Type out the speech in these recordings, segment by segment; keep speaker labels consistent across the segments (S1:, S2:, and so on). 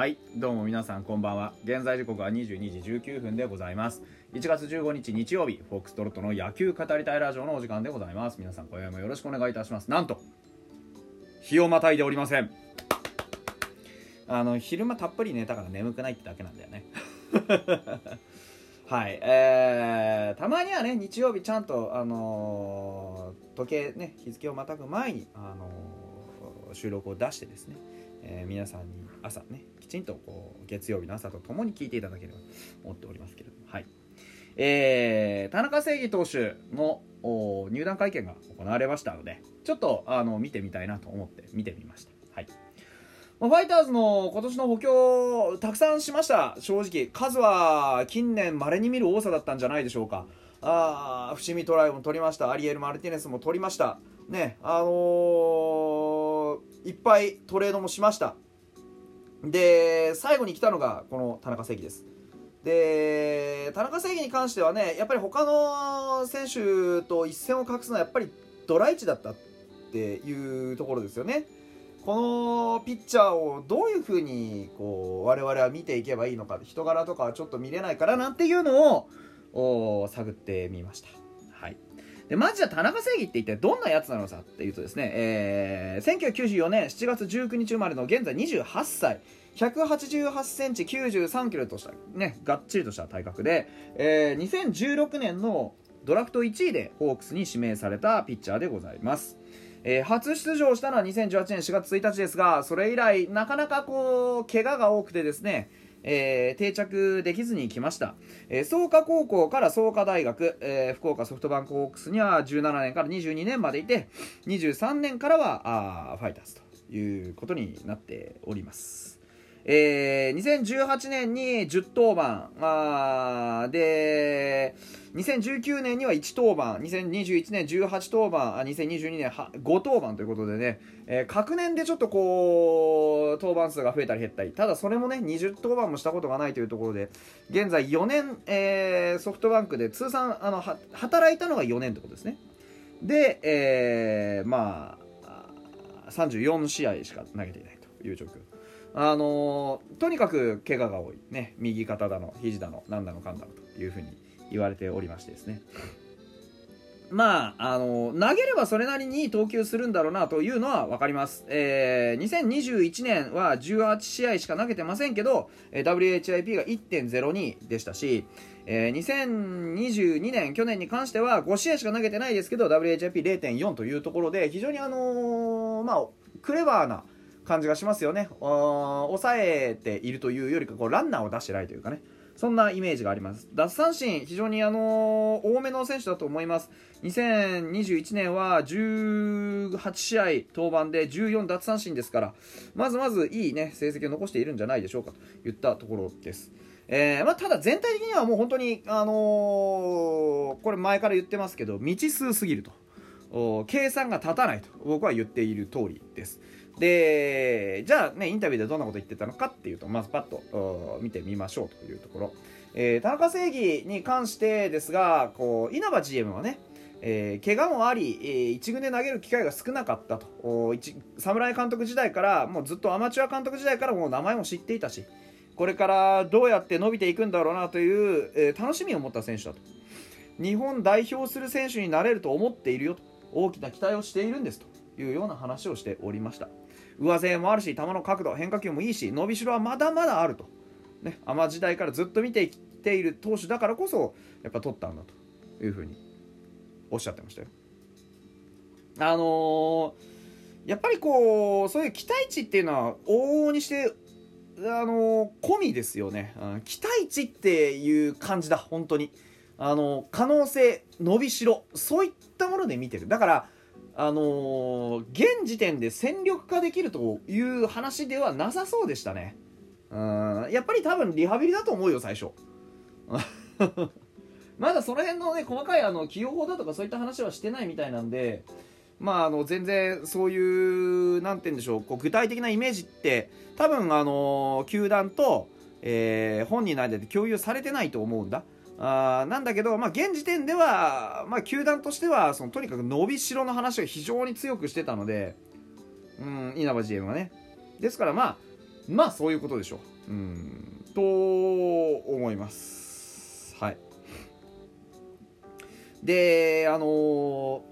S1: はいどうも皆さんこんばんは。現在時刻は22時19分でございます。1月15日日曜日フォックストロットの野球語りたいラジオのお時間でございます。皆さん今夜もよろしくお願いいたします。なんと日をまたいでおりません。あの昼間たっぷり寝たから眠くないってだけなんだよね。はいえー、たまにはね日曜日ちゃんとあのー、時計ね日付をまたぐ前にあのー、収録を出してですねえー、皆さんに朝ねきちんとこう月曜日の朝とともに聞いていただければと思っておりますけれども。はい。えー、田中正義投手の入団会見が行われましたのでちょっとあの見てみたいなと思って見てみました。はい。ファイターズの今年の補強たくさんしました。正直数は近年まれに見る多さだったんじゃないでしょうか。あ伏見トライも取りました。アリエル・マルティネスも取りました。ねあのー、いっぱいトレードもしました。で最後に来たのがこの田中正義です。で田中正義に関してはねやっぱり他の選手と一線を画すのはやっぱりドライチだったっていうところですよね。このピッチャーをどういうふうにこう我々は見ていけばいいのか人柄とかはちょっと見れないからなんていうのを探ってみました。でまずじゃ田中正義って一体どんなやつなのかっていうとですね、えー、1994年7月19日生まれの現在28歳188センチ93キロとしたねがっちりとした体格で、えー、2016年のドラフト1位でホークスに指名されたピッチャーでございます。えー、初出場したのは2018年4月1日ですがそれ以来なかなかこう怪我が多くてですねえー、定着できずに来ました、えー、創価高校から創価大学、えー、福岡ソフトバンクホークスには17年から22年までいて23年からはあファイターズということになっております。えー、2018年に10登板あで2019年には1登板2021年18登板あ2022年5登板ということでね、えー、各年でちょっとこう登板数が増えたり減ったり。ただそれもね20登板もしたことがないというところで。現在4年、えー、ソフトバンクで通算あの働いたのが4年ということですね。で、えー、まあ34試合しか投げていないという状況。あの、とにかく怪我が多い、ね、右肩だの肘だの何だのかんだのというふうに言われておりましてですね。まあ、あの投げればそれなりに投球するんだろうなというのは分かります。えー、2021年は18試合しか投げてませんけど、え WHIP が1.02でしたし、えー、2022年、去年に関しては5試合しか投げてないですけど、WHIP0.4 というところで、非常にあのー、まあ、クレバーな、感じがしますよね。抑えているというよりかこうランナーを出してないというかね。そんなイメージがあります。奪三振、非常にあのー、多めの選手だと思います。2021年は18試合登板で14奪三振ですから、まずまずいいね、成績を残しているんじゃないでしょうかといったところです。えー、まあ、ただ全体的にはもう本当に、あのー、これ前から言ってますけど、未知数すぎると。計算が立たないと僕は言っている通りです。でじゃあねインタビューでどんなこと言ってたのかっていうとまずパッと見てみましょうというところ、えー、田中正義に関してですがこう稲葉 GM はねえー、怪我もあり、えー、1軍で投げる機会が少なかったと。侍監督時代からもうずっとアマチュア監督時代からもう名前も知っていたしこれからどうやって伸びていくんだろうなという、えー、楽しみを持った選手だと。日本代表する選手になれると思っているよと。大きな期待をしているんですというような話をしておりました。上背もあるし球の角度変化球もいいし伸びしろはまだまだあると、ね、アマ時代からずっと見てきている投手だからこそやっぱ取ったんだというふうにおっしゃってましたよ。あのー、やっぱりこうそういう期待値っていうのは往々にしてあのー、込みですよね、うん、期待値っていう感じだ本当に。あのー、可能性伸びしろそういったもので見てる。だからあのー、現時点で戦力化できるという話ではなさそうでしたね。うん、やっぱり多分リハビリだと思うよ、最初。まだその辺のね、細かいあの起用法だとかそういった話はしてないみたいなんで、まあ、あの全然そういう、なんて言うんでしょう、こう具体的なイメージって、多分あの球団と、えー、本人の間で共有されてないと思うんだ。あなんだけど、まあ、現時点では、まあ、球団としてはそのとにかく伸びしろの話を非常に強くしてたので、うん、稲葉 GM はね。ですから、まあ、まあそういうことでしょう。うんと思いますはいであのー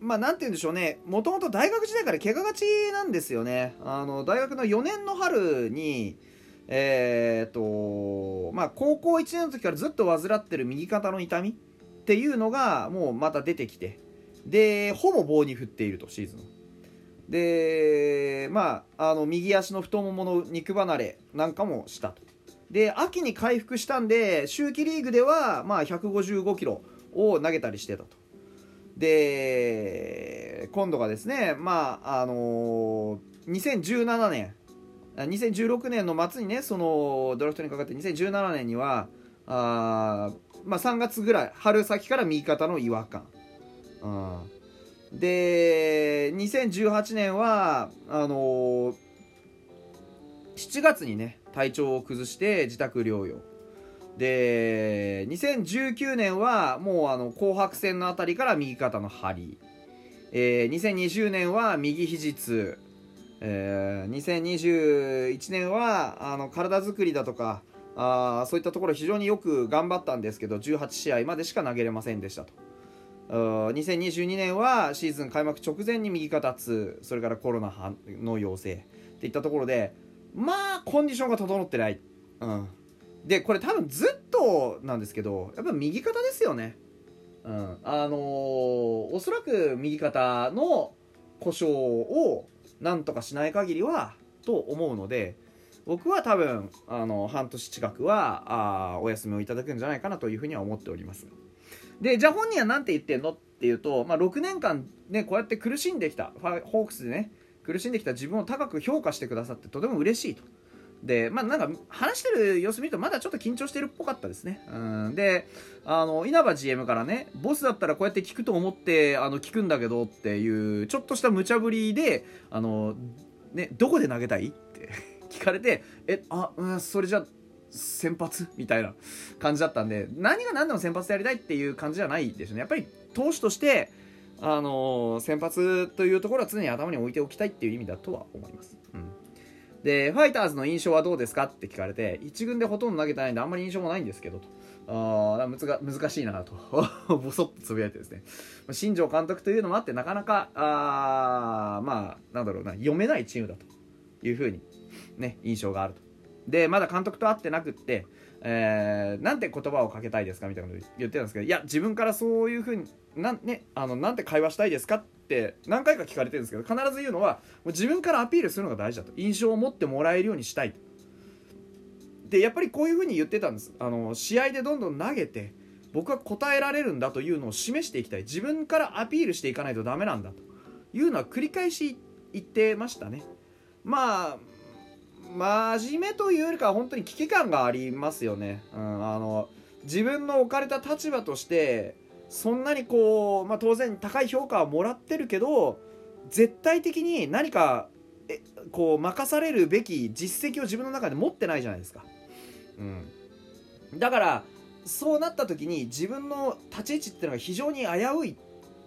S1: まあなんて言うんでしょうねもともと大学時代から怪我がちなんですよねあの大学の4年の春にえー、とまあ高校1年の時からずっと患ってる右肩の痛みっていうのがもうまた出てきてでほぼ棒に振っているとシーズン。でまああの右足の太ももの肉離れなんかもしたと。で秋に回復したんで秋季リーグではまあ155キロを投げたりしてたと。で今度がですねまああのー、2017年2016年の末にねそのドラフトにかかって2017年にはあ、まあ、3月ぐらい春先から右肩の違和感、うん、で2018年はあのー、7月にね体調を崩して自宅療養。で2019年はもうあの紅白戦のあたりから右肩の張り、えー、2020年は右肘痛、えー、2021年はあの体作りだとかあそういったところ非常によく頑張ったんですけど18試合までしか投げれませんでしたと。2022年はシーズン開幕直前に右肩痛それからコロナの陽性っていったところでまあコンディションが整ってない、うん、でこれ多分ずっとなんですけどやっぱ右肩ですよね。うん。あのー、おそらく右肩の故障をなんとかしない限りはと思うので僕は多分あの半年近くはあお休みをいただくんじゃないかなというふうには思っております。でじゃあ本人は何て言ってんのっていうと、まあ、6年間ねこうやって苦しんできたホークスでね苦しんできた自分を高く評価してくださってとても嬉しいと。で、まあ、なんか話してる様子見るとまだちょっと緊張してるっぽかったですね。うん、で、あの、稲葉 GM からね、ボスだったらこうやって聞くと思って、あの、聞くんだけどっていう、ちょっとした無茶ぶりで、あの、ね、どこで投げたいって 聞かれて、え、あ、うん、それじゃ、先発みたいな感じだったんで、何が何でも先発でやりたいっていう感じじゃないですね。やっぱり投手として、あの先発というところは常に頭に置いておきたいっていう意味だとは思います。うんで、ファイターズの印象はどうですか？って聞かれて、1軍でほとんど投げてないんで、あんまり印象もないんですけど、と。あ難しいなと、ぼそっとつぶやいてですね。新庄監督というのもあって、なかなか、あまあ、なんだろうな、読めないチームだというふうに、ね、印象があると。で、まだ監督と会ってなくって、えー、なんて言葉をかけたいですかみたいなこと言ってたんですけど、いや、自分からそういうふうに、なん、ね、あの、なんて会話したいですかって何回か聞かれてるんですけど必ず言うのはもう自分からアピールするのが大事だと。印象を持ってもらえるようにしたいと。でやっぱりこういうふうに言ってたんです。あの試合でどんどん投げて僕は答えられるんだというのを示していきたい。自分からアピールしていかないとダメなんだと。いうのは繰り返し言ってましたね。まあ真面目というよりかは本当に危機感がありますよね、うん、あの自分の置かれた立場としてそんなにこう、まあ、当然高い評価はもらってるけど絶対的に何かえこう任されるべき実績を自分の中で持ってないじゃないですか。うん、だからそうなった時に自分の立ち位置っていうのが非常に危うい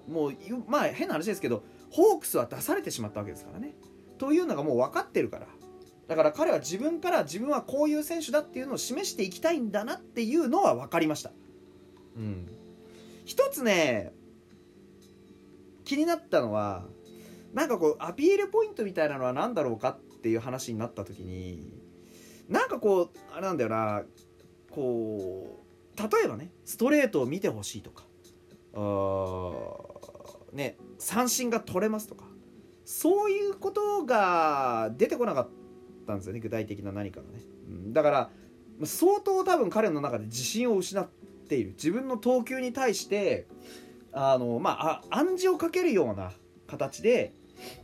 S1: もうまあ変な話ですけどホークスは出されてしまったわけですからね。というのがもう分かってるからだから彼は自分から自分はこういう選手だっていうのを示していきたいんだなっていうのは分かりました。うん、一つね気になったのはなんかこうアピールポイントみたいなのは何だろうかっていう話になった時になんかこうあれなんだよなこう例えばねストレートを見てほしいとかあね三振が取れますとかそういうことが出てこなかったたんですよね具体的な何かがね、うん、だから相当多分彼の中で自信を失っている。自分の投球に対してあの、まあ、暗示をかけるような形で、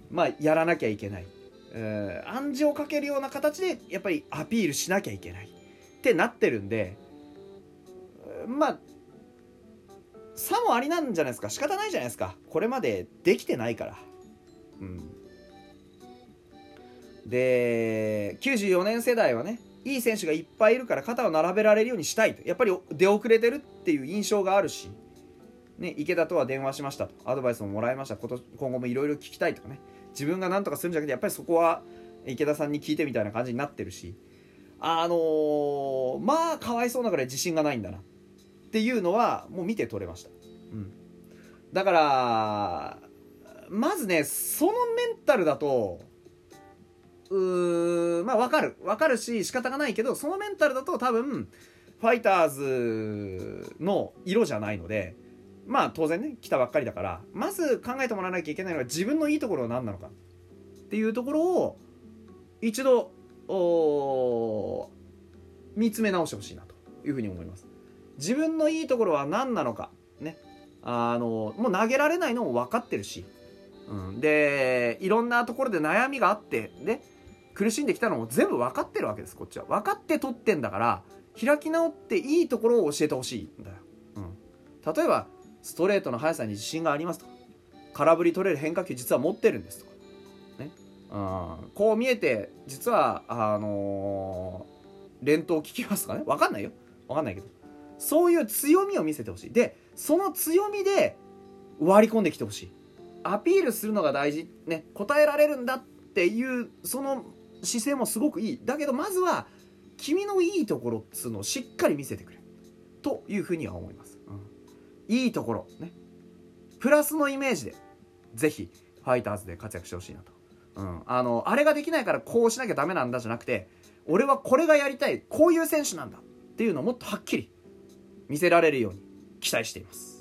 S1: まあ、やらなきゃいけない、えー、暗示をかけるような形でやっぱりアピールしなきゃいけない。ってなってるんでまあ差もありなんじゃないですか。仕方ないじゃないですか。これまでできてないから。うん。で94年世代はねいい選手がいっぱいいるから肩を並べられるようにしたいと。やっぱり出遅れてるっていう印象があるし、ね、池田とは電話しましたと。アドバイスももらいました。今今後もいろいろ聞きたいとかね。自分が何とかするんじゃなくてやっぱりそこは池田さんに聞いてみたいな感じになってるし。あのーまあかわいそうなぐらい自信がないんだな。っていうのはもう見て取れました、うん、だからまずねそのメンタルだとうーまあわかる。わかるし仕方がないけどそのメンタルだと多分ファイターズの色じゃないのでまあ当然ね来たばっかりだからまず考えてもらわなきゃいけないのは自分のいいところは何なのか。っていうところを一度見つめ直してほしいなというふうに思います。自分のいいところは何なのか。ね。あのもう投げられないのも分かってるし、うん、でいろんなところで悩みがあってで苦しんできたのも全部分かってるわけですこっちは。分かって取ってんだから開き直っていいところを教えてほしいんだよ、うん、例えばストレートの速さに自信がありますと。か空振り取れる変化球実は持ってるんですとか。ね。うんこう見えて実はあのー連投効きますとかね。分かんないよ。分かんないけど。そういう強みを見せてほしい。でその強みで割り込んできてほしい。アピールするのが大事。ね。答えられるんだっていうその姿勢もすごくいい。だけどまずは君のいいところっつうのをしっかり見せてくれ。というふうには思います、うん、いいところね。プラスのイメージでぜひファイターズで活躍してほしいなと、うん、あのあれができないからこうしなきゃダメなんだじゃなくて俺はこれがやりたい。こういう選手なんだ。っていうのをもっとはっきり見せられるように期待しています。